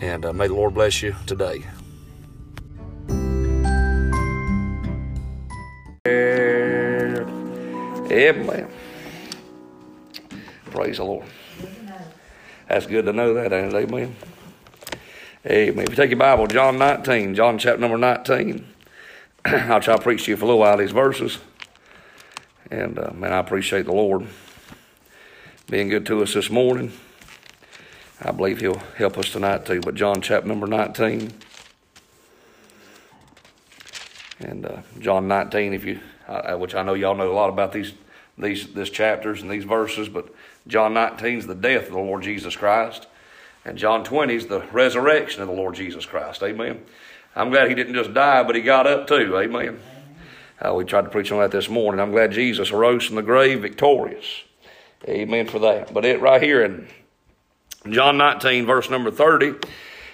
And uh, may the Lord bless you today. Amen. Praise the Lord. That's good to know that, ain't it? Amen. Amen. If you take your Bible, John 19, John chapter number 19, I'll try to preach to you for a little while these verses. And uh, man, I appreciate the Lord being good to us this morning. I believe He'll help us tonight too. But John chapter number 19. And uh, John 19, if you, which I know y'all know a lot about these, these, this chapters and these verses, but John 19 is the death of the Lord Jesus Christ. And John 20 is the resurrection of the Lord Jesus Christ. Amen. I'm glad he didn't just die, but he got up too. Amen. Uh, we tried to preach on that this morning. I'm glad Jesus arose from the grave victorious. Amen for that. But it right here in John 19, verse number 30,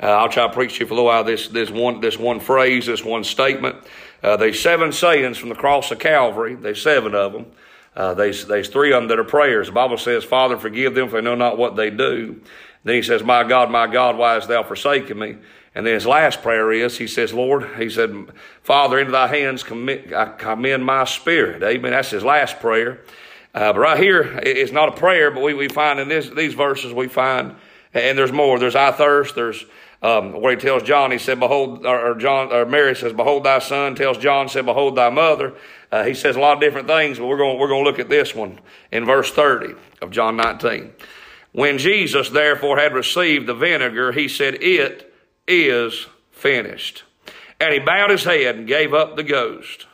uh, I'll try to preach to you for a little while this, this, one, this one phrase, this one statement. Uh, there's seven sayings from the cross of Calvary. There's seven of them. Uh, there's, there's three of them that are prayers. The Bible says, Father, forgive them for they know not what they do. Then he says, My God, my God, why hast thou forsaken me? And then his last prayer is, he says, Lord, he said, Father, into thy hands commit, I commend my spirit. Amen. That's his last prayer. Uh, but right here, it's not a prayer, but we, we find in this, these verses, we find, and there's more. There's I thirst. There's um, where he tells John, he said, Behold, or, John, or Mary says, Behold thy son, tells John, said, Behold thy mother. Uh, he says a lot of different things, but we're going, we're going to look at this one in verse 30 of John 19. When Jesus therefore had received the vinegar, he said, It is finished. And he bowed his head and gave up the ghost.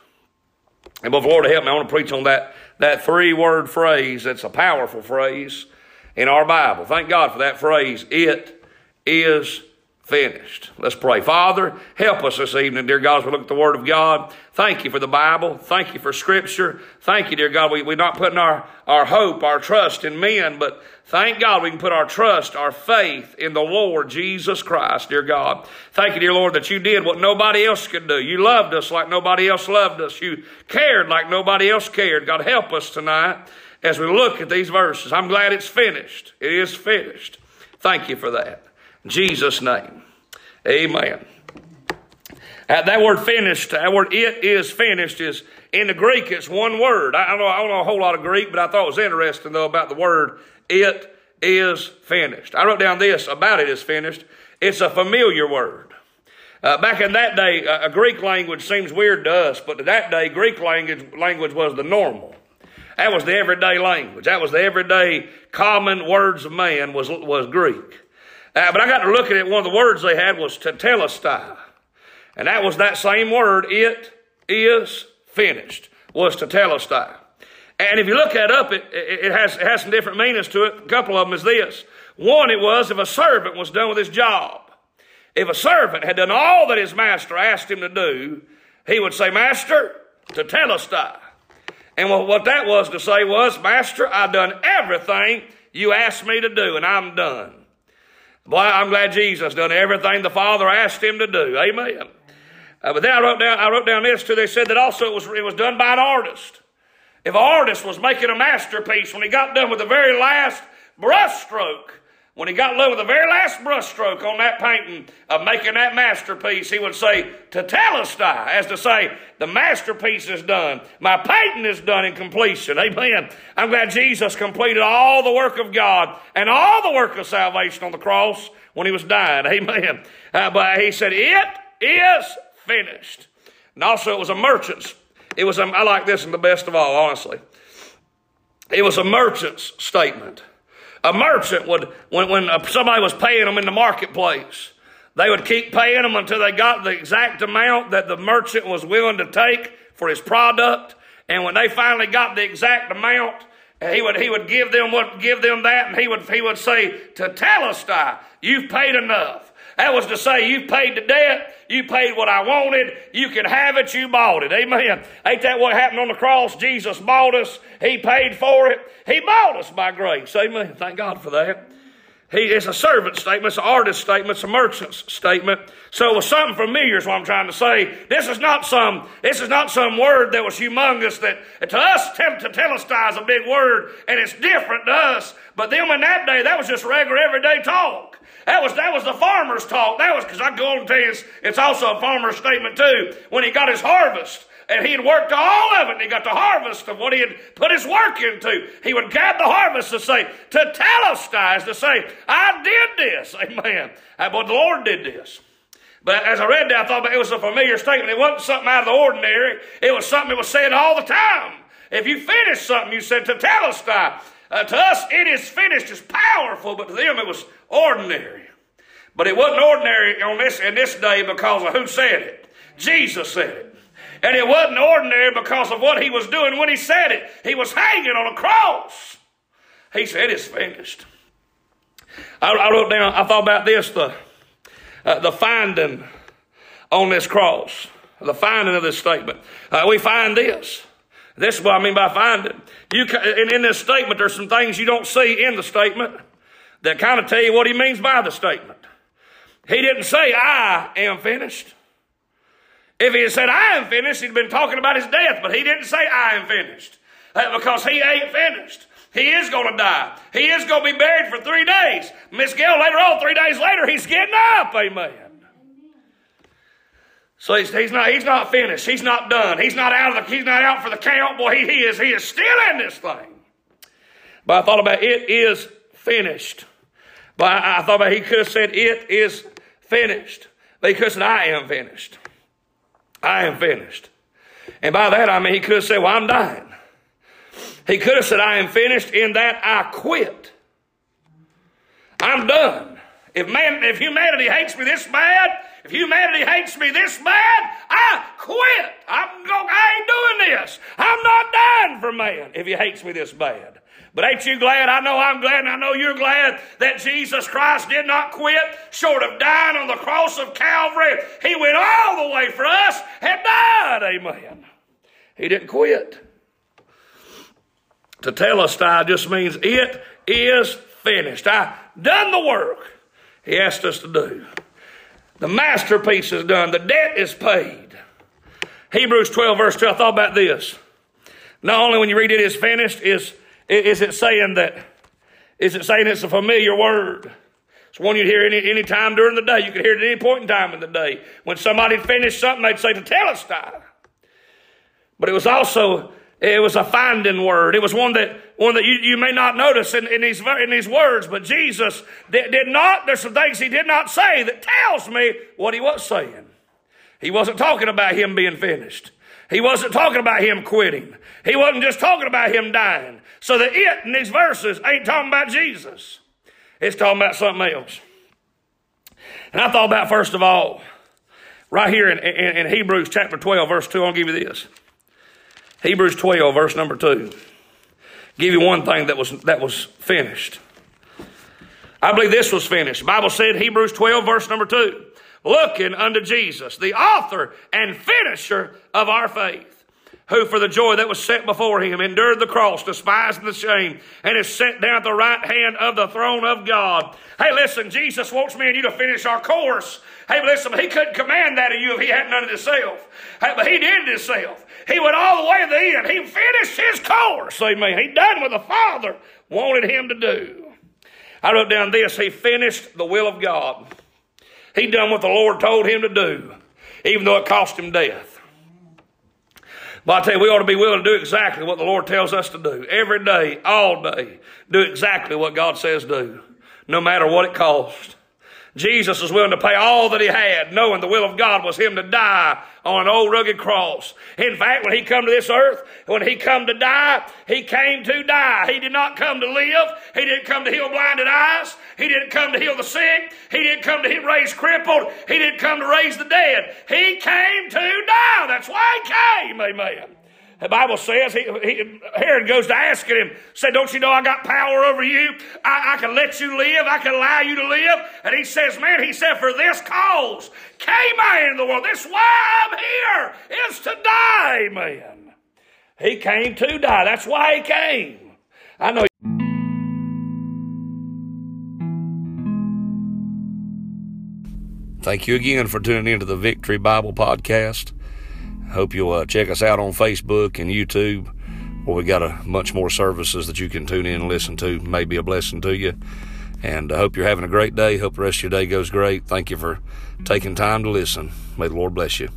And before Lord help me, I want to preach on that that three word phrase that's a powerful phrase in our Bible. Thank God for that phrase. It is finished. Let's pray. Father, help us this evening, dear God, as we look at the Word of God. Thank you for the Bible. Thank you for Scripture. Thank you, dear God. We, we're not putting our, our hope, our trust in men, but thank God we can put our trust, our faith in the Lord Jesus Christ, dear God. Thank you, dear Lord, that you did what nobody else could do. You loved us like nobody else loved us. You cared like nobody else cared. God, help us tonight as we look at these verses. I'm glad it's finished. It is finished. Thank you for that. Jesus' name. Amen. Uh, that word finished, that word it is finished is in the Greek, it's one word. I, I, don't know, I don't know a whole lot of Greek, but I thought it was interesting though about the word it is finished. I wrote down this about it is finished. It's a familiar word. Uh, back in that day, a, a Greek language seems weird to us, but to that day, Greek language, language was the normal. That was the everyday language. That was the everyday common words of man was, was Greek. Uh, but I got to look at it. One of the words they had was tetelestai. And that was that same word, it is finished, was tetelestai. And if you look that up, it, it, has, it has some different meanings to it. A couple of them is this. One, it was if a servant was done with his job. If a servant had done all that his master asked him to do, he would say, Master, tetelestai. And what that was to say was, Master, I've done everything you asked me to do, and I'm done. Boy, I'm glad Jesus done everything the Father asked him to do. Amen. Uh, but then I wrote down, I wrote down this too. They said that also it was, it was done by an artist. If an artist was making a masterpiece, when he got done with the very last brushstroke, when he got low with the very last brushstroke on that painting of making that masterpiece, he would say, tetelestai, as to say, the masterpiece is done. My painting is done in completion. Amen. I'm glad Jesus completed all the work of God and all the work of salvation on the cross when he was dying. Amen. Uh, but he said, it is finished. And also it was a merchant's. It was, a, I like this one the best of all, honestly. It was a merchant's statement. A merchant would, when, when uh, somebody was paying them in the marketplace, they would keep paying them until they got the exact amount that the merchant was willing to take for his product. And when they finally got the exact amount, he would, he would give them what, give them that, and he would, he would say, tetelestai, you've paid enough. That was to say, you paid the debt, you paid what I wanted, you can have it, you bought it. Amen. Ain't that what happened on the cross? Jesus bought us, He paid for it, He bought us by grace. Amen. Thank God for that. He, it's a servant statement, it's an artist statement, it's a merchant's statement. So it was something familiar is what I'm trying to say. This is not some, this is not some word that was humongous that to us, tempt to telestai is a big word and it's different to us. But them in that day, that was just regular everyday talk. That was, that was the farmer's talk. That was, because I go on and tell you, it's, it's also a farmer's statement too. When he got his harvest, and he had worked all of it, and he got the harvest of what he had put his work into. He would grab the harvest to say, to telestai, to say, I did this. Amen. But the Lord did this. But as I read that, I thought it was a familiar statement. It wasn't something out of the ordinary. It was something that was said all the time. If you finish something, you said to telestai. Uh, to us, it is finished. It's powerful, but to them, it was ordinary. But it wasn't ordinary on this in this day because of who said it. Jesus said it. And it wasn't ordinary because of what he was doing when he said it. He was hanging on a cross. He said, It's finished. I, I wrote down, I thought about this the, uh, the finding on this cross, the finding of this statement. Uh, we find this. This is what I mean by finding. You, and in this statement, there's some things you don't see in the statement that kind of tell you what he means by the statement. He didn't say, I am finished. If he had said, I am finished, he'd been talking about his death, but he didn't say, I am finished. Because he ain't finished. He is going to die. He is going to be buried for three days. Miss Gill, later on, three days later, he's getting up. Amen. So he's, he's, not, he's not finished. He's not done. He's not out of the, he's not out for the count. Boy, he, he is, he is still in this thing. But I thought about it is finished. But I, I thought about he could have said it is finished. But he could have said I am finished. I am finished. And by that I mean he could have said, Well, I'm dying. He could have said, I am finished in that I quit. I'm done. If man, if humanity hates me this bad, if humanity hates me this bad, I quit. I'm I ain't doing this. I'm not dying for man if he hates me this bad. But ain't you glad? I know I'm glad, and I know you're glad that Jesus Christ did not quit, short of dying on the cross of Calvary. He went all the way for us and died. Amen. He didn't quit. To tell us, telestai just means it is finished. I done the work he asked us to do. The masterpiece is done. The debt is paid. Hebrews 12, verse 2. I thought about this. Not only when you read it is finished, is is it saying that, is it saying it's a familiar word? It's one you'd hear any, any time during the day. You could hear it at any point in time in the day. When somebody finished something, they'd say to tell us telestai. But it was also, it was a finding word. It was one that, one that you, you may not notice in, in, these, in these words, but Jesus did, did not, there's some things he did not say that tells me what he was saying. He wasn't talking about him being finished. He wasn't talking about him quitting. He wasn't just talking about him dying. So the it in these verses ain't talking about Jesus. It's talking about something else. And I thought about, first of all, right here in, in, in Hebrews chapter 12, verse 2, I'll give you this. Hebrews 12, verse number 2. Give you one thing that was, that was finished. I believe this was finished. The Bible said, Hebrews 12, verse number 2, looking unto Jesus, the author and finisher of our faith who for the joy that was set before him endured the cross, despising the shame, and is set down at the right hand of the throne of God. Hey, listen, Jesus wants me and you to finish our course. Hey, listen, he couldn't command that of you if he hadn't done it himself. Hey, but he did it himself. He went all the way to the end. He finished his course. Amen. He done what the Father wanted him to do. I wrote down this. He finished the will of God. He done what the Lord told him to do, even though it cost him death. But I tell you, we ought to be willing to do exactly what the Lord tells us to do. Every day, all day, do exactly what God says do, no matter what it costs. Jesus was willing to pay all that he had, knowing the will of God was him to die on an old rugged cross. In fact, when he come to this earth, when he come to die, he came to die. He did not come to live. He didn't come to heal blinded eyes. He didn't come to heal the sick. He didn't come to raise crippled. He didn't come to raise the dead. He came to die. That's why he came. Amen. The Bible says he, he, Herod goes to asking him, said, Don't you know I got power over you? I, I, can let you live. I can allow you to live. And he says, Man, he said, For this cause came I into the world. This why I'm here is to die, man. He came to die. That's why he came. I know. Thank you again for tuning into the Victory Bible Podcast. Hope you'll uh, check us out on Facebook and YouTube, where we got a much more services that you can tune in and listen to. May be a blessing to you. And I hope you're having a great day. Hope the rest of your day goes great. Thank you for taking time to listen. May the Lord bless you.